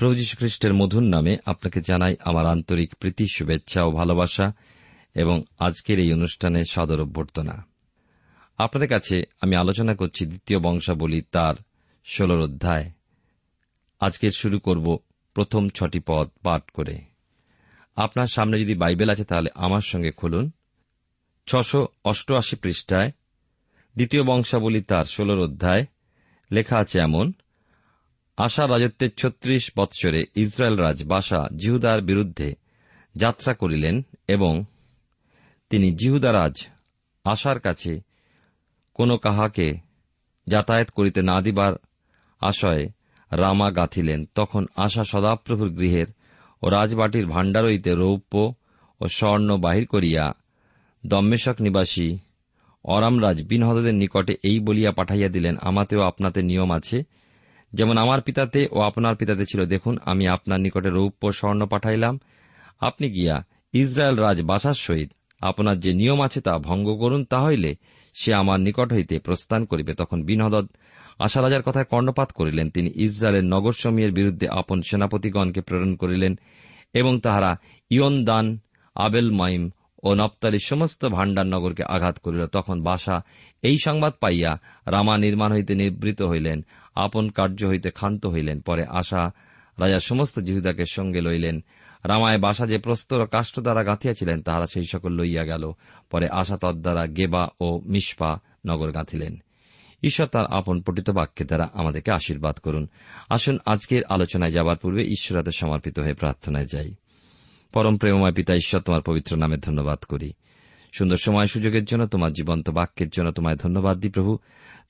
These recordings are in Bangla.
প্রভু যীশু খ্রিস্টের মধুর নামে আপনাকে জানাই আমার আন্তরিক প্রীতি, শুভেচ্ছা ও ভালোবাসা এবং আজকের এই অনুষ্ঠানে সদর অভ্যর্থনা। আপনাদের কাছে আমি আলোচনা করছি দ্বিতীয় বংশাবলী তার ষোলর অধ্যায়। আজকের শুরু করব প্রথম ছটি পদ পাঠ করে। আপনার সামনে যদি বাইবেল আছে তাহলে আমার সঙ্গে খুলুন। ছশো অষ্টআশি পৃষ্ঠায় দ্বিতীয় বংশাবলী তার ষোলর অধ্যায় লেখা আছে এমন আশা রাজত্বের ছত্রিশ বৎসরে ইসরায়েল রাজ বাসা জিহুদার বিরুদ্ধে যাত্রা করিলেন এবং তিনি জিহুদারাজ আশার কাছে কোন কাহাকে যাতায়াত করিতে না দিবার আশয়ে রামা গাঁথিলেন। তখন আশা সদাপ্রভুর গৃহের ও রাজবাটির ভাণ্ডার হইতে রৌপ্য ও স্বর্ণ বাহির করিয়া দম্মেশক নিবাসী অরামরাজ বিনহদের নিকটে এই বলিয়া পাঠাইয়া দিলেন, আমাতেও আপনাতে নিয়ম আছে যেমন আমার পিতাতে ও আপনার পিতাতে ছিল। দেখুন, আমি আপনার নিকটে রৌপ্য স্বর্ণ পাঠাইলাম। আপনি গিয়া ইসরায়েল রাজ বাসার সহিত আপনার যে নিয়ম আছে তা ভঙ্গ করুন তাহলে সে আমার নিকট হইতে প্রস্থান করিবে। তখন বিনহদদ আশা রাজার কথায় কর্ণপাত করিলেন। তিনি ইসরায়েলের নগরসমূহের বিরুদ্ধে আপন সেনাপতিগণকে প্রেরণ করিলেন এবং তাহারা ইয়ন দান আবেল মাইম ও নপ্তালির সমস্ত ভাণ্ডার নগরকে আঘাত করিল। তখন বাসা এই সংবাদ পাইয়া রামা নির্মাণ হইতে নিবৃত হইলেন, আপন কার্য হইতে ক্ষান্ত হইলেন। পরে আশা রাজা সমস্ত জিহুদাকে সঙ্গে লইলেন। রামায় বাসা যে প্রস্তর ও কাষ্ঠ দ্বারা গাঁথিয়াছিলেন তাহারা সেই সকল লইয়া গেল। পরে আশা তদ্বারা গেবা ও মিসপা নগর গাঁথিলেন। ঈশ্বর তার আপন পঠিত বাক্যের দ্বারা আমাদেরকে আশীর্বাদ করুন। আসুন আজকের আলোচনায় যাবার পূর্বে ঈশ্বরাতে সমর্পিত হয়ে প্রার্থনায় যাই। পরম প্রেমময় পিতা ঈশ্বর তোমার পবিত্র নামে ধন্যবাদ করি। সুন্দর সময় সুযোগের জন্য, তোমার জীবন্ত বাক্যের জন্য তোমায় ধন্যবাদ দিই প্রভু।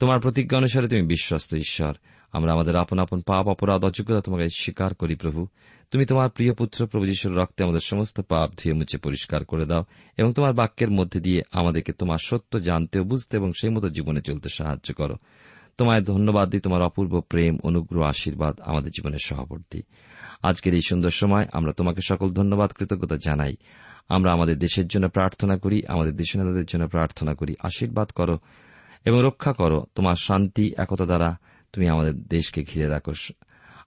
তোমার প্রতিজ্ঞা অনুসারে তুমি বিশ্বস্ত ঈশ্বর। আমরা আমাদের আপন আপন পাপ, অপরাধ, অযোগ্যতা তোমাকে স্বীকার করি প্রভু। তুমি তোমার প্রিয় পুত্র প্রভু যিশুর রক্তে আমাদের সমস্ত পাপ ধুয়ে মুছে পরিষ্কার করে দাও এবং তোমার বাক্যের মধ্যে দিয়ে আমাদেরকে তোমার সত্য জানতে, বুঝতে এবং সেই মতো জীবনে চলতে সাহায্য করো। তোমায় ধন্যবাদ দিই, তোমার অপূর্ব প্রেম, অনুগ্রহ, আশীর্বাদ, আমাদের জীবনের সহবর্তী। আজকের এই সুন্দর সময় আমরা তোমাকে সকল ধন্যবাদ, কৃতজ্ঞতা জানাই। আমরা আমাদের দেশের জন্য প্রার্থনা করি, আমাদের দেশনেতাদের জন্য প্রার্থনা করি। আশীর্বাদ করো এবং রক্ষা করো। তোমার শান্তি, একতা দ্বারা তুমি আমাদের দেশকে ঘিরে রাখো।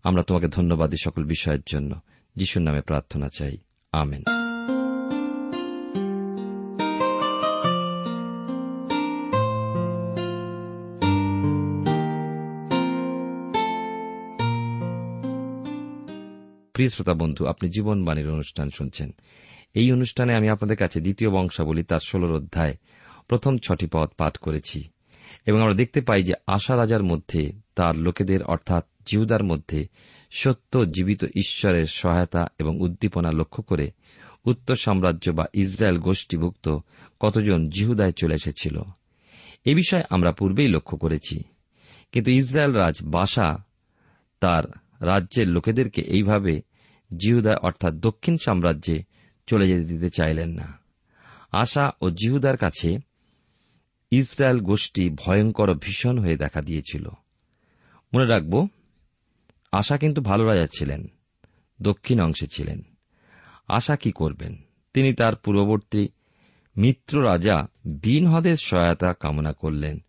আমরা তোমাকে ধন্যবাদ দিই সকল বিষয়ের জন্য। যিশুর নামে প্রার্থনা চাই। আমেন। প্রিয় শ্রোতা বন্ধু, আপনি জীবনবাণীর অনুষ্ঠান শুনছেন। এই অনুষ্ঠানে আমি আপনাদের কাছে দ্বিতীয় বংশাবলী তার ষোলর অধ্যায় প্রথম ছটি পদ পাঠ করেছি এবং আমরা দেখতে পাই যে আশা রাজার মধ্যে, তার লোকেদের অর্থাৎ জিহুদার মধ্যে সত্য জীবিত ঈশ্বরের সহায়তা এবং উদ্দীপনা লক্ষ্য করে উত্তর সাম্রাজ্য বা ইসরায়েল গোষ্ঠীভুক্ত কতজন জিহুদায় চলে এসেছিল। এ বিষয়ে আমরা পূর্বেই লক্ষ্য করেছি। কিন্তু ইসরায়েল রাজ বাসা তার রাজ্যের লোকেদেরকে এইভাবে জিহুদা অর্থাৎ দক্ষিণ সাম্রাজ্যে চলে যেতে দিতে চাইলেন না। আশা ও জিহুদার কাছে ইসরায়েল গোষ্ঠী ভয়ঙ্কর ভীষণ হয়ে দেখা দিয়েছিল। মনে রাখব, আশা কিন্তু ভালো রাজা ছিলেন, দক্ষিণ অংশে ছিলেন। আশা কি করবেন? তিনি তার পূর্ববর্তী মিত্র রাজা বিনহদের সহায়তা কামনা করলেন,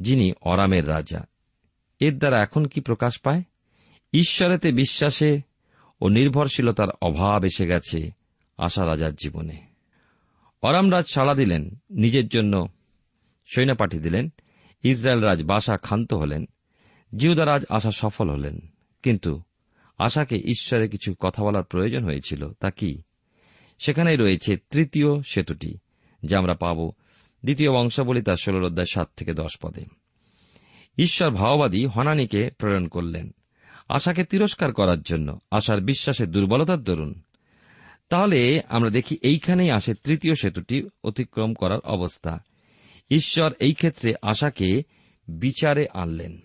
যিনি অরামের রাজা। এর দ্বারা এখন কি প্রকাশ পায়? ঈশ্বরেতে বিশ্বাসে ও নির্ভরশীলতার অভাব এসে গেছে আশা রাজার জীবনে। অরামরাজ সাড়া দিলেন, নিজের জন্য সৈন্য পাঠিয়ে দিলেন, ইসরায়েল রাজ বাসা ক্ষান্ত হলেন জিহুদারাজ আশা সফল হলেন। কিন্তু আশাকে ঈশ্বরে কিছু কথা বলার প্রয়োজন হয়েছিল, তা কি? সেখানেই রয়েছে তৃতীয় সেতুটি, যা আমরা পাব দ্বিতীয় বংশাবলী তার ষোলর অধ্যায় সাত থেকে দশ পদে। ঈশ্বর ভাওবাদী হনানিকে প্রেরণ করলেন। আশাকে তিরস্কার করার জন্য, আশার বিশ্বাসের দুর্বলতার দরুন। তাহলে আমরা দেখি এইখানেই আসে তৃতীয় সেতুটি অতিক্রম করার অবস্থা। ঈশ্বর এই ক্ষেত্রে আশাকে বিচারে আনলেন।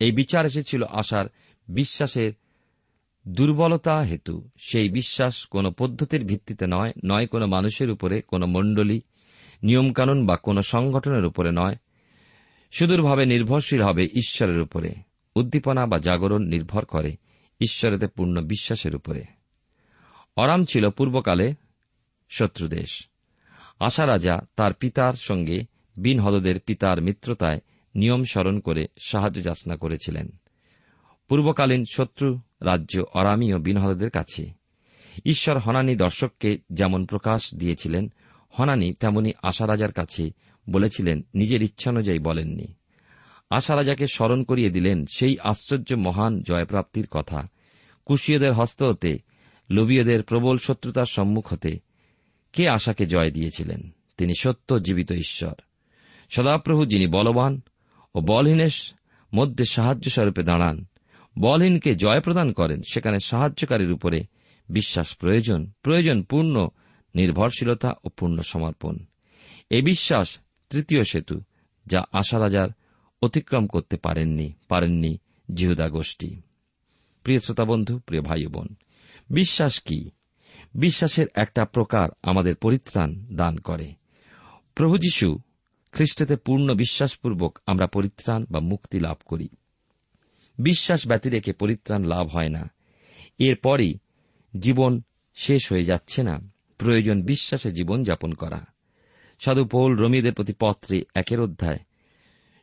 এই বিচার এসেছিল আশার বিশ্বাসের দুর্বলতা হেতু। সেই বিশ্বাস কোন পদ্ধতির ভিত্তিতে নয় নয় কোন মানুষের উপরে, কোন মণ্ডলী, নিয়মকানুন বা কোন সংগঠনের উপরে নয়। সুদূরভাবে নির্ভরশীল হবে ঈশ্বরের উপরে। উদ্দীপনা বা জাগরণ নির্ভর করে ঈশ্বরেতে পূর্ণ বিশ্বাসের উপরে। অরাম ছিল পূর্বকালে শত্রুদেশ। আশা রাজা তার পিতার সঙ্গে বিন হদদের পিতার মিত্রতায় নিয়ম স্মরণ করে সাহায্য যাচনা করেছিলেন। পূর্বকালীন শত্রু রাজ্য অরামীয় বিনহদদের কাছে। ঈশ্বর হনানি দর্শককে যেমন প্রকাশ দিয়েছিলেন, হনানি তেমনি আশা রাজার কাছে বলেছিলেন, নিজের ইচ্ছানুযায়ী বলেননি। আশা রাজাকে স্মরণ করিয়ে দিলেন সেই আশ্চর্য মহান জয়প্রাপ্তির কথা। কুশীয়দের হস্ত হতে লোবীয়দের প্রবল শত্রুতার সম্মুখ হতে কে আশাকে জয় দিয়েছিলেন? তিনি সত্য জীবিত ঈশ্বর। সদাপ্রভু যিনি বলবান ও বলহীনের মধ্যে সাহায্য স্বরূপে দাঁড়ান, বলহীনকে জয় প্রদান করেন, সেখানে সাহায্যকারীর উপরে বিশ্বাস প্রয়োজন প্রয়োজন পূর্ণ নির্ভরশীলতা ও পূর্ণ সমর্পণ। এ বিশ্বাস তৃতীয় সেতু, যা আশা রাজার অতিক্রম করতে পারেননি পারেননি জিহুদা গোষ্ঠী। প্রিয় শ্রোতা বন্ধু প্রিয় ভাই বোন, বিশ্বাস কি? বিশ্বাসের একটা প্রকার আমাদের পরিত্রাণ দান করে। প্রভু যীশু খ্রিস্টতে পূর্ণ বিশ্বাসপূর্বক আমরা পরিত্রাণ বা মুক্তি লাভ করি। বিশ্বাস ব্যতি রেখে পরিত্রাণ লাভ হয় না। এরপরই জীবন শেষ হয়ে যাচ্ছে না। প্রয়োজন বিশ্বাসে জীবন যাপন করা। সাধু পৌল রমিদের প্রতি পত্রে একের অধ্যায়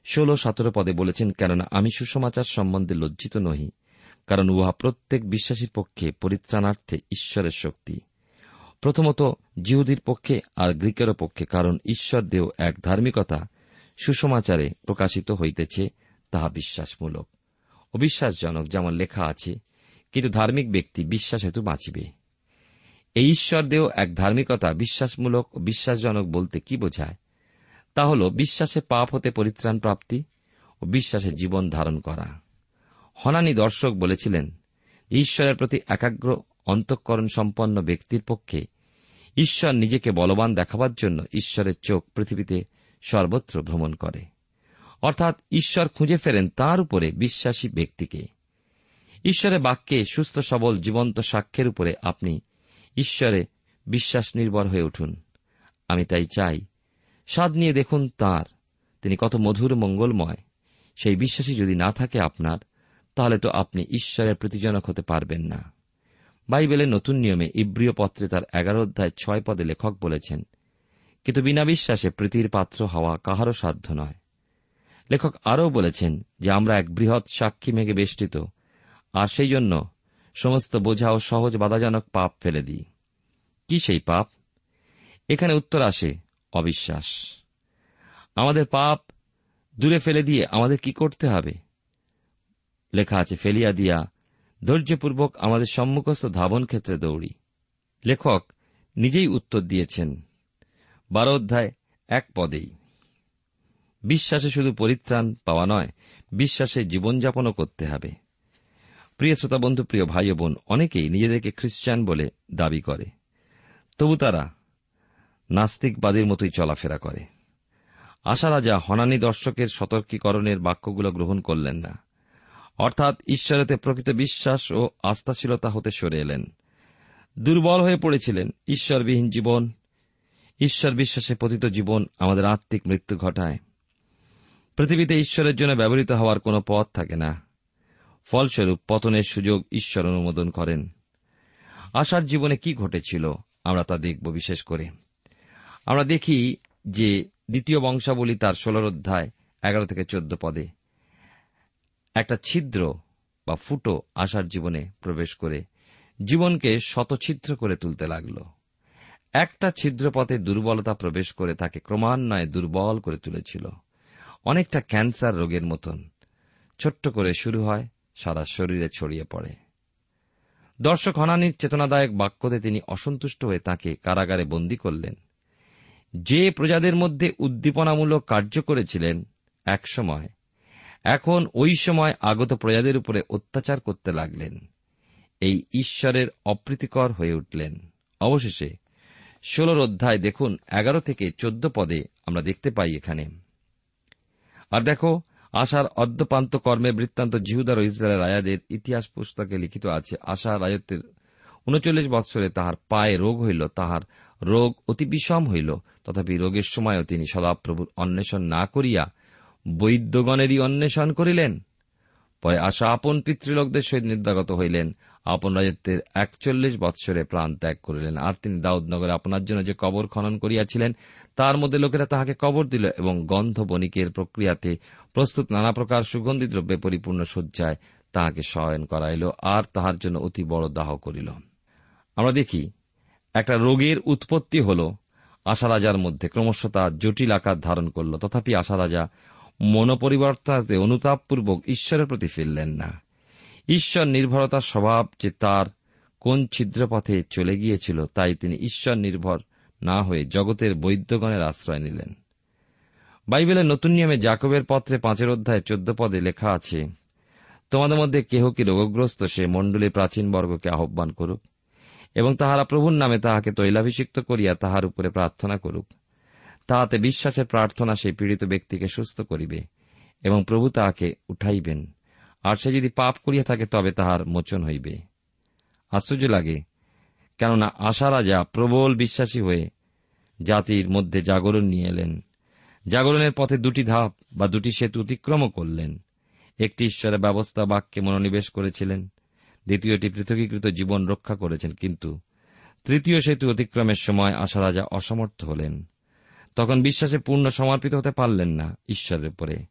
ষোল সতেরো পদে বলেছেন, কেননা আমি সুসমাচার সম্বন্ধে লজ্জিত নহি, কারণ উহা প্রত্যেক বিশ্বাসীর পক্ষে পরিত্রাণার্থে ঈশ্বরের শক্তি। প্রথমত, জিহুদির পক্ষে আর গ্রীকেরও পক্ষে, কারণ ঈশ্বর দেহ এক ধার্মিকতা সুসমাচারে প্রকাশিত হইতেছে, তাহা বিশ্বাসমূলক। অবিশ্বাসজনক যেমন লেখা আছে, কিন্তু ধার্মিক ব্যক্তি বিশ্বাস হেতু বাঁচিবে। এই ঈশ্বর দেহ এক ধার্মিকতা বিশ্বাসমূলক ও বিশ্বাসজনক বলতে কি বোঝায়? তা হল বিশ্বাসে পাপ হতে পরিত্রাণ প্রাপ্তি ও বিশ্বাসে জীবন ধারণ করা। হনানি দর্শক বলেছিলেন, ঈশ্বরের প্রতি একাগ্র, অন্তঃকরণ সম্পন্ন ব্যক্তির পক্ষে ঈশ্বর নিজেকে বলবান দেখাবার জন্য ঈশ্বরের চোখ পৃথিবীতে সর্বত্র ভ্রমণ করে। অর্থাৎ ঈশ্বর খুঁজে ফেরেন তার উপরে বিশ্বাসী ব্যক্তিকে। ঈশ্বরের বাক্যে সুস্থ, সবল, জীবন্ত সাক্ষ্যের উপরে আপনি ঈশ্বরে বিশ্বাস নির্ভর হয়ে উঠুন। আমি তাই চাই স্বাদ নিয়ে দেখুন তার। তিনি কত মধুর, মঙ্গলময়। সেই বিশ্বাসী যদি না থাকে আপনার, তাহলে তো আপনি ঈশ্বরের প্রতিজনক হতে পারবেন না। বাইবেলের নতুন নিয়মে ইব্রিয় পত্রে তার এগারো অধ্যায় ছয় পদে লেখক বলেছেন, কিন্তু বিনা বিশ্বাসে প্রীতির পাত্র হওয়া কাহারও সাধ্য নয়। লেখক আরও বলেছেন যে, আমরা এক বৃহৎ সাক্ষী মেঘে বেষ্টিত, আর সেই জন্য সমস্ত বোঝা ও সহজ বাধাজনক পাপ ফেলে দিই। কি সেই পাপ? এখানে উত্তর আসে অবিশ্বাস। আমাদের পাপ দূরে ফেলে দিয়ে আমাদের কি করতে হবে? লেখা আছে, ফেলিয়া দিয়া ধৈর্যপূর্বক আমাদের সম্মুখস্থ ধাবন ক্ষেত্রে দৌড়ি। লেখক নিজেই উত্তর দিয়েছেন, বারো অধ্যায় এক পদেই। বিশ্বাসে শুধু পরিত্রাণ পাওয়া নয়, বিশ্বাসে জীবনযাপনও করতে হবে। প্রিয় শ্রোতা বন্ধু, প্রিয় ভাই বোন, অনেকেই নিজেদেরকে খ্রিস্টান বলে দাবি করে। তবু তারা নাস্তিকবাদীর মতোই চলাফেরা করে। আশা রাজা হনানি দর্শকের সতর্কীকরণের বাক্যগুলো গ্রহণ করলেন না। অর্থাৎ ঈশ্বরেতে প্রকৃত বিশ্বাস ও আস্থাশীলতা হতে সরে এলেন। দুর্বল হয়ে পড়েছিলেন ঈশ্বরবিহীন জীবন। ঈশ্বর বিশ্বাসে পতিত জীবন আমাদের আত্মিক মৃত্যু ঘটায়। পৃথিবীতে ঈশ্বরের জন্য ব্যবহৃত হওয়ার কোনো পথ থাকে না। ফলস্বরূপ পতনের সুযোগ ঈশ্বর অনুমোদন করেন। আশার জীবনে কি ঘটেছিল আমরা তা দেখব বিশেষ করে। আমরা দেখি যে দ্বিতীয় বংশাবলী তার ষোলর অধ্যায় এগারো থেকে চোদ্দ পদে। একটা ছিদ্র বা ফুটো আশার জীবনে প্রবেশ করে, জীবনকে শতছিদ্র করে তুলতে লাগল। একটা ছিদ্রপথে দুর্বলতা প্রবেশ করে তাকে ক্রমান্বয়ে দুর্বল করে তুলেছিল। অনেকটা ক্যান্সার রোগের মতন। ছোট্ট করে শুরু হয়, সারা শরীরে ছড়িয়ে পড়ে। দর্শক হনানির চেতনাদায়ক বাক্যতে তিনি অসন্তুষ্ট হয়ে তাকে কারাগারে বন্দী করলেন। যে প্রজাদের মধ্যে উদ্দীপনামূলক কার্য করেছিলেন একসময় এখন ওই সময় আগত প্রজাদের উপরে অত্যাচার করতে লাগলেন। এই ঈশ্বরের অপ্রীতিকর হয়ে উঠলেন। অবশেষে ষোলর অধ্যায় দেখুন এগারো থেকে চোদ্দ পদে আমরা দেখতে পাই এখানে। আর দেখো, আশার অদ্যপান্ত কর্মের বৃত্তান্ত জিহুদার ও ইসরায়েলের রায়াদের ইতিহাস পুস্তকে লিখিত আছে আশা রায়তের উনচল্লিশ বৎসরে তাহার পায়ে রোগ হইল, তাহার রোগ অতি বিষম হইল। তথাপি রোগের সময়ও তিনি সদাপ্রভুর অন্বেষণ না করিয়া বৈদ্যগণেরই অন্বেষণ করিলেন। পরে আশা আপন পিতৃলোকদের সহিত নির্দাগত হইলেন। আপন রাজত্বের একচল্লিশ বৎসরে প্রাণ ত্যাগ করিলেন। আর তিনি দাউদনগরে আপনার জন্য যে কবর খনন করিয়াছিলেন, তার মধ্যে লোকেরা তাহাকে কবর দিল এবং গন্ধ বণিকের প্রক্রিয়াতে প্রস্তুত নানা প্রকার সুগন্ধি দ্রব্যে পরিপূর্ণ শয্যায় তাহাকে শয়ন করাইল আর তাহার জন্য অতি বড় দাহ করিল। আমরা দেখি একটা রোগের উৎপত্তি হল আশা রাজার মধ্যে। ক্রমশ তা জটিল আকার ধারণ করল। তথাপি আশা রাজা মনোপরিবর্তনাতে অনুতাপপূর্বক ঈশ্বরের প্রতি ফিরলেন না। ঈশ্বর নির্ভরতার স্বভাব যে তার কোন ছিদ্রপথে চলে গিয়েছিল, তাই তিনি ঈশ্বর নির্ভর না হয়ে জগতের বৈদ্যগণের আশ্রয় নিলেন। বাইবেলের নতুন নিয়মে জাকবের পত্রে পাঁচের অধ্যায় চোদ্দ পদে লেখা আছে, তোমাদের মধ্যে কেহ কি রোগগ্রস্ত, সে মণ্ডলী প্রাচীন বর্গকে আহ্বান করুক। এবং তাহারা প্রভুর নামে তাহাকে তৈলাভিষিক্ত করিয়া তাহার উপরে প্রার্থনা করুক। তাহাতে বিশ্বাসের প্রার্থনা সেই পীড়িত ব্যক্তিকে সুস্থ করিবে এবং প্রভু তাহাকে উঠাইবেন। আর সে যদি পাপ করিয়া থাকে, তবে তাহার মোচন হইবে। আশ্চর্য লাগে, কেননা আশা রাজা প্রবল বিশ্বাসী হয়ে জাতির মধ্যে জাগরণ নিয়ে এলেন। জাগরণের পথে দুটি ধাপ বা দুটি সেতু অতিক্রম করলেন। একটি ঈশ্বরের ব্যবস্থা বাক্যে মনোনিবেশ করেছিলেন দ্বিতীয়টি পৃথকীকৃত জীবন রক্ষা করেছেন, কিন্তু তৃতীয় সেতু অতিক্রমের সময় আশা রাজা অসমর্থ হলেন। তখন বিশ্বাসে পূর্ণ সমর্পিত হতে পারলেন না ঈশ্বরের উপরে।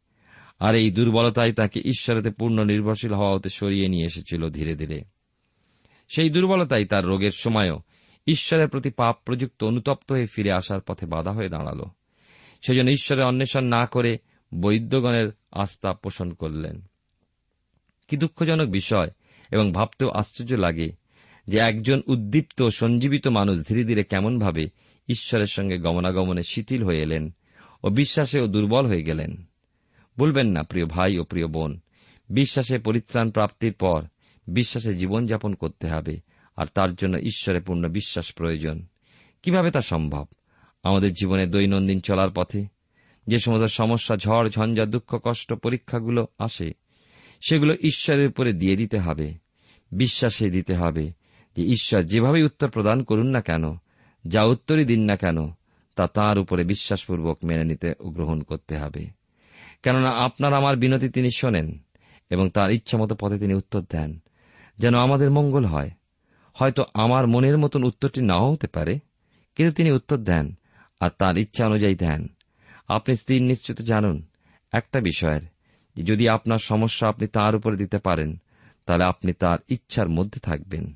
আর এই দুর্বলতাই তাকে ঈশ্বরেতে পূর্ণ নির্ভরশীল হওয়া হতে সরিয়ে নিয়ে এসেছিল ধীরে ধীরে। সেই দুর্বলতাই তার রোগের সময়ও ঈশ্বরের প্রতি পাপ প্রযুক্ত অনুতপ্ত হয়ে ফিরে আসার পথে বাধা হয়ে দাঁড়াল। সেজন্য ঈশ্বরের অন্বেষণ না করে বৈদ্যগণের আস্থা পোষণ করলেন। কি দুঃখজনক বিষয় এবং ভাবতেও আশ্চর্য লাগে যে একজন উদ্দীপ্ত, সঞ্জীবিত মানুষ ধীরে ধীরে কেমনভাবে ঈশ্বরের সঙ্গে গমনাগমনে শিথিল হয়ে এলেন ও বিশ্বাসেও দুর্বল হয়ে গেলেন। বলবেন না, প্রিয় ভাই ও প্রিয় বোন, বিশ্বাসে পরিত্রাণ প্রাপ্তির পর বিশ্বাসে জীবনযাপন করতে হবে, আর তার জন্য ঈশ্বরে পূর্ণ বিশ্বাস প্রয়োজন। কীভাবে তা সম্ভব? আমাদের জীবনে দৈনন্দিন চলার পথে যে সমস্ত সমস্যা, ঝড়, ঝঞ্ঝা, দুঃখ, কষ্ট, পরীক্ষাগুলো আসে সেগুলো ঈশ্বরের উপরে দিয়ে দিতে হবে, বিশ্বাসে দিতে হবে যে ঈশ্বর যেভাবে উত্তর প্রদান করুন না কেন, যা উত্তরই দিন না কেন, তা তাঁর উপরে বিশ্বাসপূর্বক মেনে নিতে ও গ্রহণ করতে হবে। কেননা আপনার আমার বিনতি তিনি শোনেন এবং তার ইচ্ছামতো পথে তিনি উত্তর দেন, যেন আমাদের মঙ্গল হয়। হয়তো আমার মনের মতন উত্তরটি নাও হতে পারে, কিন্তু তিনি উত্তর দেন আর তার ইচ্ছা অনুযায়ী দেন। আপনি স্থির নিশ্চিত জানুন, একটা বিষয়ের যদি আপনার সমস্যা আপনি তার উপরে দিতে পারেন, তাহলে আপনি তার ইচ্ছার মধ্যে থাকবেন।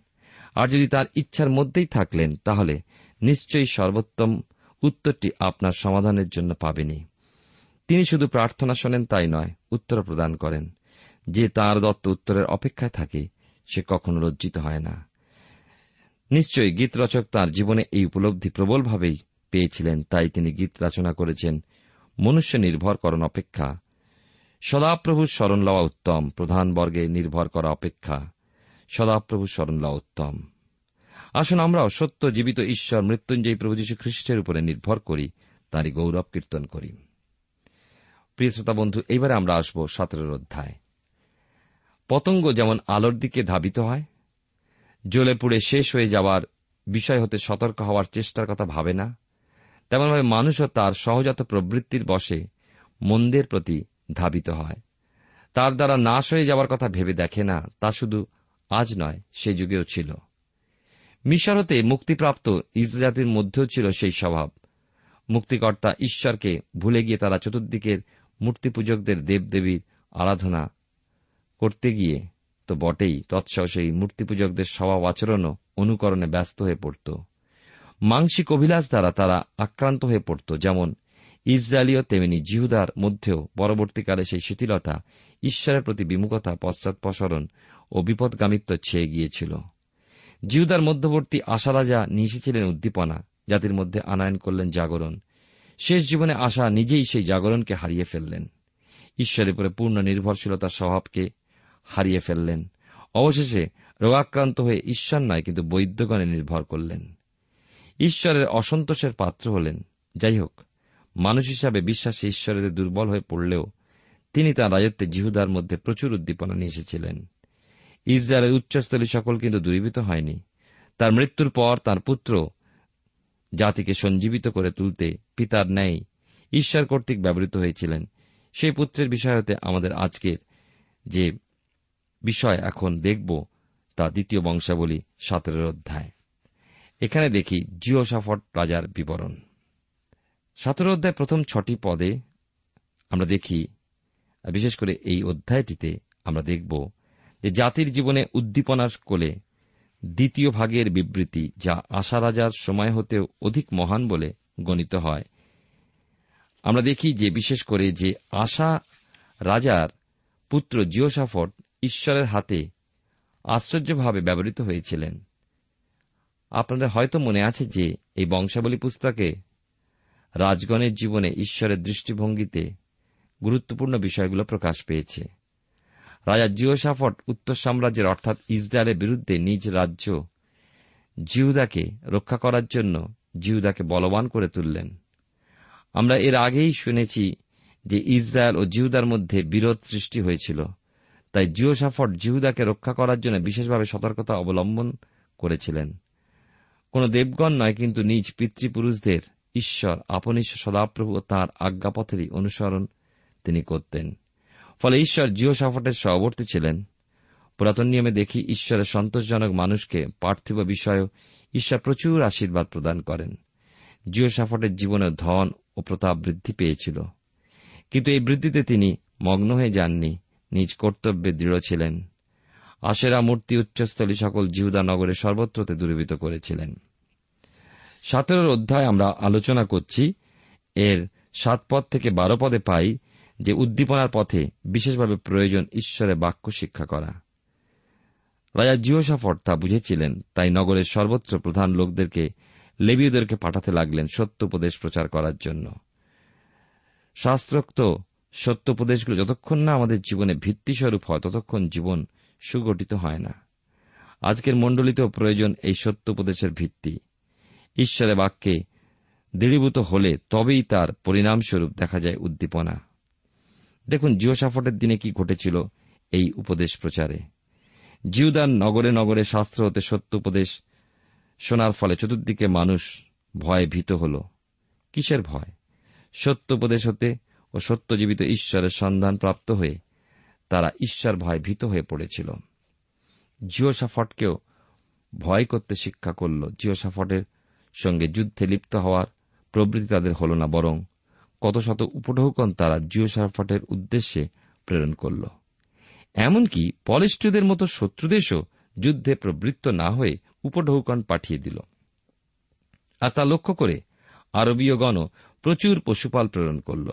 আর যদি তার ইচ্ছার মধ্যেই থাকলেন, তাহলে নিশ্চয়ই সর্বোত্তম উত্তরটি আপনার সমাধানের জন্য পাবেনি তিনি শুধু প্রার্থনা শোনেন, তাই নয়, উত্তর প্রদান করেন। যে তাঁর দত্ত উত্তরের অপেক্ষায় থাকে, সে কখনো লজ্জিত হয় না। নিশ্চয়ই গীত রচক তাঁর জীবনে এই উপলব্ধি প্রবলভাবেই পেয়েছিলেন, তাই তিনি গীত রচনা করেছেন, মনুষ্য নির্ভর করণ অপেক্ষা সদাপ্রভুর স্মরণ লওয়া উত্তম, প্রধান বর্গে নির্ভর করা অপেক্ষা। সদাপ্রভুর স্মরণ লওয়া উত্তম। আসুন আমরাও সত্য জীবিত ঈশ্বর মৃত্যুঞ্জয়ী প্রভু যীশু খ্রিস্টের উপরে নির্ভর করি, তাঁরই গৌরব কীর্তন করি। প্রিয় শ্রোতা বন্ধু, এইবারে আমরা আসব সতেরোর অধ্যায়। পতঙ্গ যেমন আলোর দিকে ধাবিত হয়, জ্বলে পুড়ে শেষ হয়ে যাওয়ার বিষয় হতে সতর্ক হওয়ার চেষ্টার কথা ভাবে না, তেমনভাবে মানুষও তার সহজাত প্রবৃত্তির বসে মন্দের প্রতি ধাবিত হয়। তার দ্বারা নাশ হয়ে যাওয়ার কথা ভেবে দেখে না, তা শুধু আজ নয়, সে যুগেও ছিল। মিশর হতে মুক্তিপ্রাপ্ত ইসরাতির মধ্যেও ছিল সেই স্বভাব। মুক্তিকর্তা ঈশ্বরকে ভুলে গিয়ে তারা চতুর্দিকের মূর্তি পূজকদের দেবদেবীর আরাধনা করতে গিয়ে তো বটেই, তৎসহ সেই মূর্তি পূজকদের স্বভাব আচরণও অনুকরণে ব্যস্ত হয়ে পড়ত। মাংসিক অভিলাষ দ্বারা তারা আক্রান্ত হয়ে পড়ত, যেমন ইসরায়েলীয় তেমনি জিহুদার মধ্যেও পরবর্তীকালে সেই শিথিলতা, ঈশ্বরের প্রতি বিমুখতা পশ্চাৎপসরণ ও বিপদগামিত্ব ছেয়ে গিয়েছিল। জিহুদার মধ্যবর্তী আশা রাজা নিয়ে এসেছিলেন উদ্দীপনা, জাতির মধ্যে আনায়ন করলেন জাগরণ। শেষ জীবনে আশা নিজেই সেই জাগরণকে হারিয়ে ফেললেন। ঈশ্বরের উপরে পূর্ণ নির্ভরশীলতার স্বভাবকে হারিয়ে ফেললেন। অবশেষে রোগাক্রান্ত হয়ে ঈশ্বর নয়, কিন্তু বৈদ্যগণে নির্ভর করলেন। ঈশ্বরের অসন্তোষের পাত্র হলেন। যাই হোক মানুষ হিসাবে বিশ্বাসে ঈশ্বরের দুর্বল হয়ে পড়লেও তিনি তাঁর রাজত্বে জিহুদার মধ্যে প্রচুর উদ্দীপনা নিয়ে এসেছিলেন। ইসরায়েলের উচ্চস্থলী সকল কিন্তু দূরীভূত হয়নি। তার মৃত্যুর পর তার পুত্র জাতিকে সঞ্জীবিত করে তুলতে পিতার ন্যায় ঈশ্বর কর্তৃক ব্যবহৃত হয়েছিলেন। সেই পুত্রের বিষয় হতে আমাদের আজকের যে বিষয় এখন দেখব তা দ্বিতীয় বংশাবলী সতেরোর অধ্যায়। এখানে দেখি জিও জিওসাফট রাজার বিবরণ। সতেরো অধ্যায় প্রথম ছটি পদে আমরা দেখি, বিশেষ করে এই অধ্যায়টিতে আমরা দেখব যে জাতির জীবনে উদ্দীপনার কোলে দ্বিতীয় ভাগের বিবৃতি যা আশা রাজার সময় হতেও অধিক মহান বলে গণিত হয়। আমরা দেখি যে বিশেষ করে যে আশা রাজার পুত্র জিওসাফট ঈশ্বরের হাতে আশ্চর্যভাবে ব্যবহৃত হয়েছিলেন। আপনাদের হয়তো মনে আছে যে এই বংশাবলী পুস্তকে রাজগণের জীবনে ঈশ্বরের দৃষ্টিভঙ্গিতে গুরুত্বপূর্ণ বিষয়গুলো প্রকাশ পেয়েছে। রাজা জিওসাফট উত্তর সাম্রাজ্যের অর্থাৎ ইসরায়েলের বিরুদ্ধে নিজ রাজ্য জিহুদাকে রক্ষা করার জন্য জিহুদাকে বলবান করে তুললেন। আমরা এর আগেই শুনেছি যে ইসরায়েল ও জিহুদার মধ্যে বিরোধ সৃষ্টি হয়েছিল। তাই জিওসাফট জিহুদাকে রক্ষা করার জন্য বিশেষভাবে সতর্কতা অবলম্বন করেছিলেন। কোন দেবগণ নয়, কিন্তু নিজ পিতৃপুরুষদের ঈশ্বর আপন সদাপ্রভু ও তাঁর আজ্ঞাপথেরই অনুসরণ তিনি করতেন। ফলে ঈশ্বর জিও সাফটের সহবর্তী ছিলেন। পুরাতন নিয়মে দেখি ঈশ্বরের সন্তোষজনক মানুষকে পার্থিব বিষয়েও ঈশ্বর প্রচুর আশীর্বাদ প্রদান করেন। জিও সাফটের জীবনে ধন ও প্রতাপ বৃদ্ধি পেয়েছিল। কিন্তু এই বৃদ্ধিতে তিনি মগ্ন হয়ে যাননি, নিজ কর্তব্যে দৃঢ় ছিলেন। আশেরা মূর্তি উচ্চস্থলী সকল জিহুদা নগরে সর্বত্রতে দূরীভূত করেছিলেন। সতেরোর অধ্যায় আমরা আলোচনা করছি, এর সাত পদ থেকে বারো পদে পাই যে উদ্দীপনার পথে বিশেষভাবে প্রয়োজন ঈশ্বরের বাক্য শিক্ষা করা। রাজা জিওসাফট তা বুঝেছিলেন, তাই নগরের সর্বত্র প্রধান লোকদেরকে, লেবীয়দেরকে পাঠাতে লাগলেন সত্য উপদেশ প্রচার করার জন্য। শাস্ত্রোক্ত সত্য উপদেশগুলো যতক্ষণ না আমাদের জীবনে ভিত্তিস্বরূপ হয়, ততক্ষণ জীবন সুগঠিত হয় না। আজকের মণ্ডলীতেও প্রয়োজন এই সত্য উপদেশের ভিত্তি। ঈশ্বরের বাক্যে দৃঢ়ীভূত হলে তবেই তার পরিণামস্বরূপ দেখা যায় উদ্দীপনা। দেখুন জিওসাফটের দিনে কি ঘটেছিল এই উপদেশ প্রচারে। জিউদান নগরে নগরে শাস্ত্র হতে সত্য উপদেশ শোনার ফলে চতুর্দিকে মানুষ ভয়ে ভীত হল। কিসের ভয়? সত্য উপদেশ হতে ও সত্যজীবিত ঈশ্বরের সন্ধান প্রাপ্ত হয়ে তারা ঈশ্বর ভয় ভীত হয়ে পড়েছিল। জিওসাফটকেও ভয় করতে শিক্ষা করল। জিওসাফটের সঙ্গে যুদ্ধে লিপ্ত হওয়ার প্রবৃত্তি তাদের হল না, বরং কত শত উপঢৌকন তারা জিওসাফটের উদ্দেশ্যে প্রেরণ করল। এমনকি পলিস্টুদের মতো শত্রুদেশও যুদ্ধে প্রবৃত্ত না হয়ে উপঢৌকন পাঠিয়ে দিল। আর তা লক্ষ্য করে আরবীয়গণও প্রচুর পশুপাল প্রেরণ করল।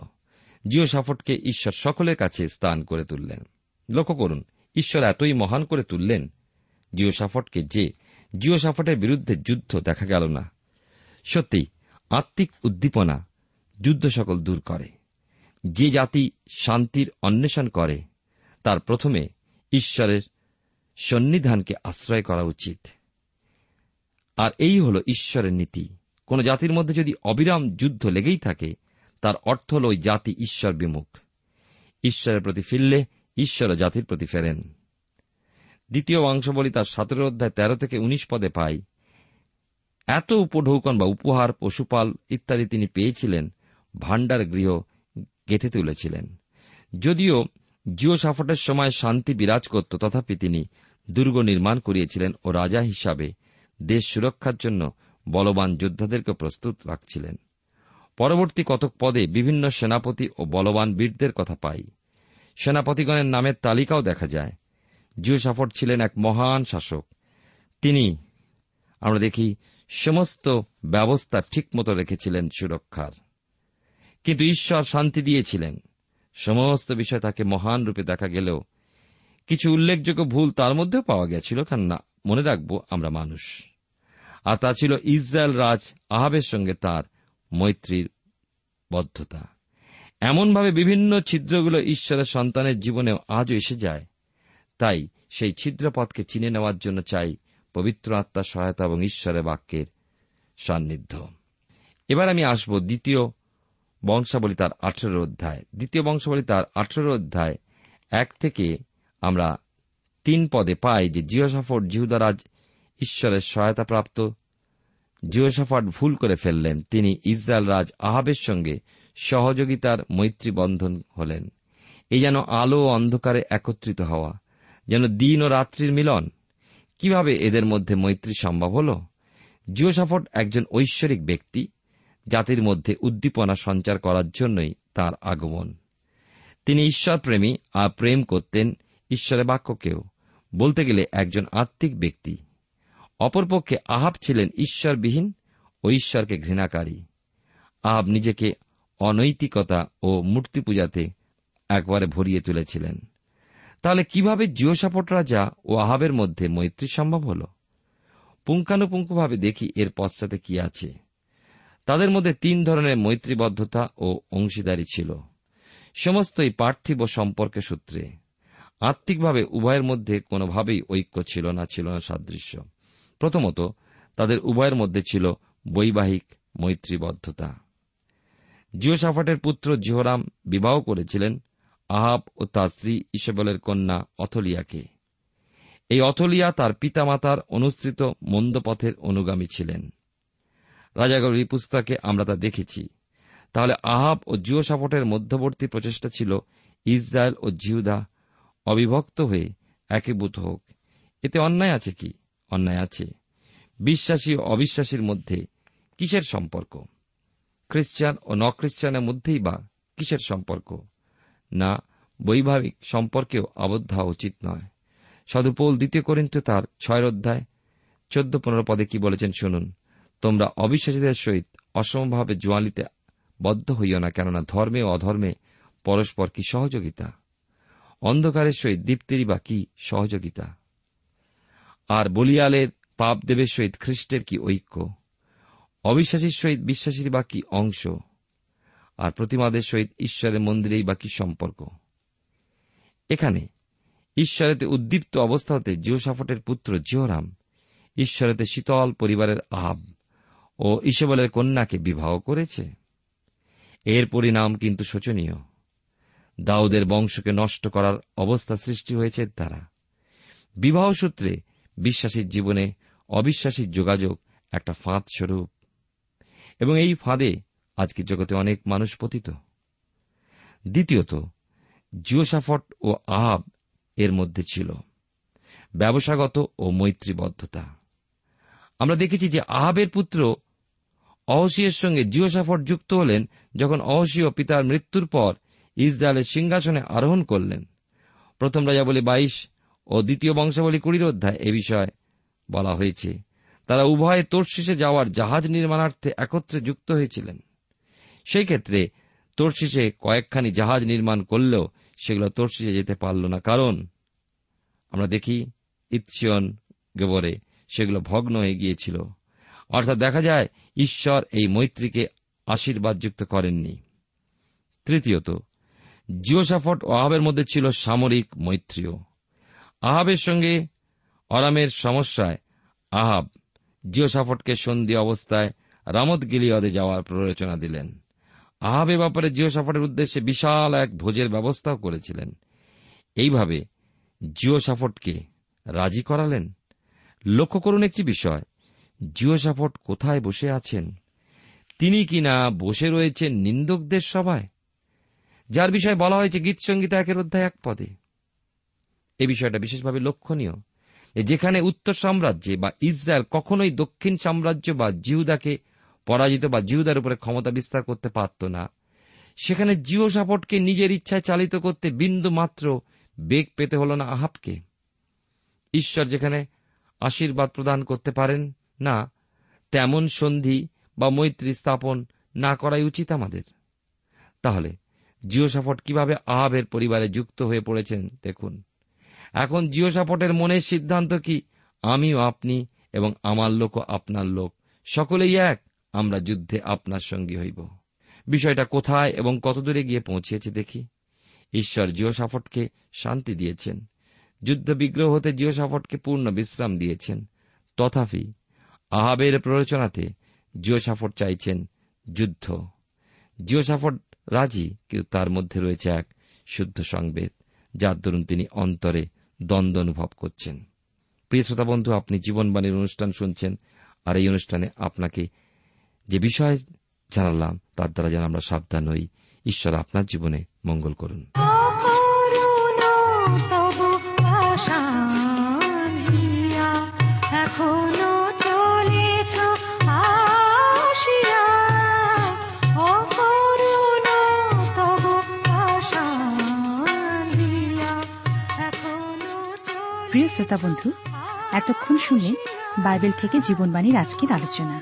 জিও সাফটকে ঈশ্বর সকলের কাছে স্থান করে তুললেন। লক্ষ্য করুন, ঈশ্বর এতই মহান করে তুললেন, জিও সাফটকে যে জিও সাফটের বিরুদ্ধে যুদ্ধ দেখা গেল না। সত্যি, আত্মিক উদ্দীপনা যুদ্ধ সকল দূর করে। যে জাতি শান্তির অন্বেষণ করে, তার প্রথমে ঈশ্বরের সন্নিধানকে আশ্রয় করা উচিত। আর এই হল ঈশ্বরের নীতি। কোন জাতির মধ্যে যদি অবিরাম যুদ্ধ লেগেই থাকে, তার অর্থ হল ওই জাতি ঈশ্বর বিমুখ। ঈশ্বরের প্রতি ফিরলে ঈশ্বর জাতির প্রতি ফেরেন। দ্বিতীয় বংশবলী তার সতেরো অধ্যায় তেরো থেকে উনিশ পদে পাই। এত উপঢৌকন বা উপহার, পশুপাল ইত্যাদি তিনি পেয়েছিলেন, ভাণ্ডার গৃহ গেঁথে তুলেছিলেন। যদিও জিও সাফটের সময় শান্তি বিরাজ করত, তথাপি তিনি দুর্গ নির্মাণ করিয়েছিলেন ও রাজা হিসাবে দেশ সুরক্ষার জন্য বলবান যোদ্ধাদেরকে প্রস্তুত রাখছিলেন। পরবর্তী কতক পদে বিভিন্ন সেনাপতি ও বলবান বীরদের কথা পাই। সেনাপতিগণের নামের তালিকাও দেখা যায়। জিও সাফট ছিলেন এক মহান শাসক। তিনি, আমরা দেখি সমস্ত ব্যবস্থা ঠিকমতো রেখেছিলেন সুরক্ষার। কিন্তু ঈশ্বর শান্তি দিয়েছিলেন। সমস্ত বিষয় তাকে মহান রূপে দেখা গেলেও কিছু উল্লেখযোগ্য ভুল তার মধ্যেও পাওয়া গেছিল, কেননা মনে রাখব আমরা মানুষ। আর তা ছিল ইসরায়েল রাজ আহাবের সঙ্গে তার মৈত্রীর বদ্ধতা এমনভাবে বিভিন্ন ছিদ্রগুলো ঈশ্বরের সন্তানের জীবনেও আজও এসে যায়। তাই সেই ছিদ্রপথকে চিনে নেওয়ার জন্য চাই পবিত্র আত্মার সহায়তা এবং ঈশ্বরের বাক্যের সান্নিধ্য। এবার আমি আসব দ্বিতীয় বংশাবলী তার আঠেরো অধ্যায়। দ্বিতীয় বংশাবলী তার আঠেরো অধ্যায় এক থেকে আমরা তিন পদে পাই যে জিওসাফট জিহুদারাজ ঈশ্বরের সহায়তাপ্রাপ্ত জিওসাফাট ভুল করে ফেললেন, তিনি ইসরায়েল রাজ আহাবের সঙ্গে সহযোগিতার মৈত্রী বন্ধন হলেন। এই যেন আলো ও অন্ধকারে একত্রিত হওয়া, যেন দিন ও রাত্রির মিলন কীভাবে এদের মধ্যে মৈত্রী সম্ভব হল? জিওসাফট একজন ঐশ্বরিক ব্যক্তি, জাতির মধ্যে উদ্দীপনা সঞ্চার করার জন্যই তার আগমন। তিনি ঈশ্বরপ্রেমী আর প্রেম করতেন ঈশ্বরের বাক্যকেও। বলতে গেলে একজন আত্মিক ব্যক্তি। অপরপক্ষে আহাব ছিলেন ঈশ্বরবিহীন ও ঈশ্বরকে ঘৃণাকারী। আহাব নিজেকে অনৈতিকতা ও মূর্তি পূজাতে একবারে ভরিয়ে তুলেছিলেন। তাহলে কীভাবে জিওসাপট রাজা ও আহাবের মধ্যে মৈত্রী সম্ভব হল? পুঙ্খানুপুঙ্খভাবে দেখি এর পশ্চাতে কি আছে। তাদের মধ্যে তিন ধরনের মৈত্রীবদ্ধতা ও অংশীদারি ছিল। সমস্তই পার্থিব সম্পর্কে সূত্রে। আত্মিকভাবে উভয়ের মধ্যে কোনোভাবেই ঐক্য ছিল না ছিল না সাদৃশ্য। প্রথমত, তাদের উভয়ের মধ্যে ছিল বৈবাহিক মৈত্রীবদ্ধতা। জিওসাফাটের পুত্র জিহরাম বিবাহ করেছিলেন আহাব ও তার স্ত্রী ইসবলের কন্যা অথলিয়াকে। এই অথলিয়া তার পিতামাতার অনুসৃত মন্দপথের অনুগামী ছিলেন। রাজাগরী পুস্তকে আমরা তা দেখেছি। তাহলে আহাব ও জিওসাফটের মধ্যবর্তী প্রচেষ্টা ছিল ইসরায়েল ও জিহুদা অবিভক্ত হয়ে একীভূত হোক। এতে অন্যায় আছে কি? অন্যায় আছে। বিশ্বাসী ও অবিশ্বাসীর মধ্যে কিসের সম্পর্ক? খ্রিস্টান ও ন খ্রিস্টানের মধ্যেই বা কিসের সম্পর্ক? না, বৈবাহিক সম্পর্কেও আবদ্ধ হওয়া উচিত নয়। সদুপোল দ্বিতীয় করিন্ত তার ছয় অধ্যায়, চোদ্দ পনেরো পদে কি বলেছেন শুনুন। তোমরা অবিশ্বাসীদের সহিত অসমভাবে জোয়ালিতে বদ্ধ হইও না, কেননা ধর্মে ও অধর্মে পরস্পর কি সহযোগিতা? অন্ধকারের সহিত দীপ্তিরই বা কি সহযোগিতা? আর বলিয়ালের পাপ দেবের সহিত খ্রিস্টের কি ঐক্য? অবিশ্বাসীর সহিত বিশ্বাসীর বা কি অংশ? আর প্রতিমাদের সহিত ঈশ্বরের মন্দিরেই বা কি সম্পর্ক? এখানে, ঈশ্বরেতে উদ্দীপ্ত অবস্থাতে জিওসাফটের পুত্র জিওরাম ঈশ্বরেতে শীতল পরিবারের আহাব ও ইসবলের কন্যাকে বিবাহ করেছে। এর পরিণাম কিন্তু শোচনীয়। দাউদের বংশকে নষ্ট করার অবস্থা সৃষ্টি হয়েছে তারা বিবাহ সূত্রে বিশ্বাসীর জীবনে অবিশ্বাসীর যোগাযোগ একটা ফাঁদ স্বরূপ। এবং এই ফাঁদে আজকের জগতে অনেক মানুষ পতিত। দ্বিতীয়ত, জিওসাফট ও আহাব এর মধ্যে ছিল ব্যবসাগত ও মৈত্রীবদ্ধতা। আমরা দেখেছি যে আহাবের পুত্র অহসিয়ের সঙ্গে জিওসাফট যুক্ত হলেন যখন অহসীয় পিতার মৃত্যুর পর ইসরায়েলের সিংহাসনে আরোহণ করলেন। প্রথম রাজা রাজাবলী বাইশ ও দ্বিতীয় বংশাবলী কুড়ির অধ্যায় এ বিষয়ে বলা হয়েছে, তারা উভয়ে তোর্শিসে যাওয়ার জাহাজ নির্মাণার্থে একত্রে যুক্ত হয়েছিলেন। সেই ক্ষেত্রে তোর্শিসে কয়েকখানি জাহাজ নির্মাণ করলেও সেগুলো তোর্শিসে যেতে পারল না। কারণ আমরা দেখি ইৎসিয়ন গেবরে সেগুলো ভগ্ন হয়ে গিয়েছিল। অর্থাৎ দেখা যায় ঈশ্বর এই মৈত্রীকে আশীর্বাদযুক্ত করেননি। তৃতীয়ত, জিওসাফট ও আহাবের মধ্যে ছিল সামরিক মৈত্রীয় আহাবের সঙ্গে অরামের সমস্যায় আহাব জিওসাফটকে সন্ধি অবস্থায় রামত গিলিয়দে যাওয়ার প্ররোচনা দিলেন। আহাব ব্যাপারে জিও জিওসাফটের উদ্দেশ্যে বিশাল এক ভোজের ব্যবস্থাও করেছিলেন। এইভাবে জিওসাফটকে রাজি করালেন? লক্ষ্য করুন একটি বিষয় জিওসাফট কোথায় বসে আছেন? তিনি কিনা বসে রয়েছেন নিন্দকদের সভায়? যার বিষয়ে বলা হয়েছে গীত সংগীত একের অধ্যায় এক পদে। এই বিষয়টা বিশেষভাবে লক্ষণীয়। যেখানে উত্তর সাম্রাজ্যে বা ইসরায়েল কখনোই দক্ষিণ সাম্রাজ্য বা জিহুদাকে পরাজিত বা জিহুদার উপরে ক্ষমতা বিস্তার করতে পারত না। সেখানে জিও সাপটকে নিজের ইচ্ছায় চালিত করতে বিন্দু মাত্র বেগ পেতে হল না আহাবকে। ঈশ্বর যেখানে আশীর্বাদ প্রদান করতে পারেন না, তেমন সন্ধি বা মৈত্রী স্থাপন না করাই উচিত আমাদের। তাহলে জিওসাফট কীভাবে আহাবের পরিবারে যুক্ত হয়ে পড়েছেন দেখুন। এখন জিওসাফটের মনের সিদ্ধান্ত কি? আমিও আপনি এবং আমার লোকও আপনার লোক। সকলেই এক। আমরা যুদ্ধে আপনার সঙ্গী হইব। বিষয়টা কোথায় এবং কতদূরে গিয়ে পৌঁছেছে দেখি। ঈশ্বর জিওসাফটকে শান্তি দিয়েছেন। যুদ্ধ বিগ্রহ হতে জিওসাফটকে পূর্ণ বিশ্রাম দিয়েছেন। তথাপি আহাবের প্ররোচনাতে জিওসাফট চাইছেন যুদ্ধ। জিওসাফট রাজি, কিন্তু তার মধ্যে রয়েছে এক শুদ্ধ সংবেদ, যার দরুন তিনি অন্তরে দ্বন্দ্ব অনুভব করছেন। প্রিয় শ্রোতা বন্ধু, আপনি জীবনবাণীর অনুষ্ঠান শুনছেন, আর এই অনুষ্ঠানে আপনাকে যে বিষয় জানালাম তার দ্বারা যেন আমরা সাবধান হই। ঈশ্বর আপনার জীবনে মঙ্গল করুন। এখনও চলেছ আসিয়া। প্রিয় শ্রোতা বন্ধু এতক্ষণ শুনলেন বাইবেল থেকে জীবনবাণীর আজকের আলোচনা।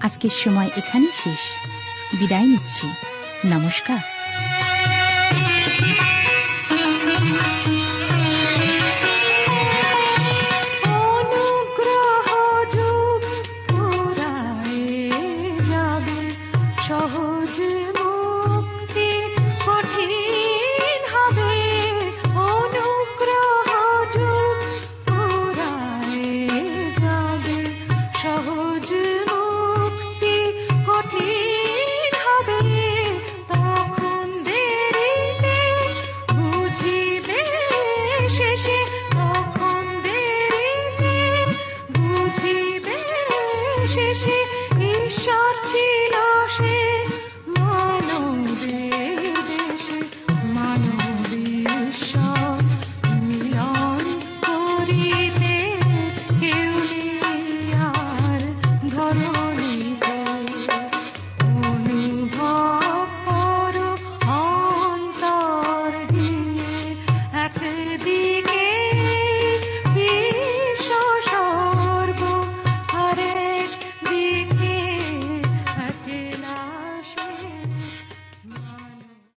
আজকের সময় এখানে শেষ। বিদায় নিচ্ছি। নমস্কার।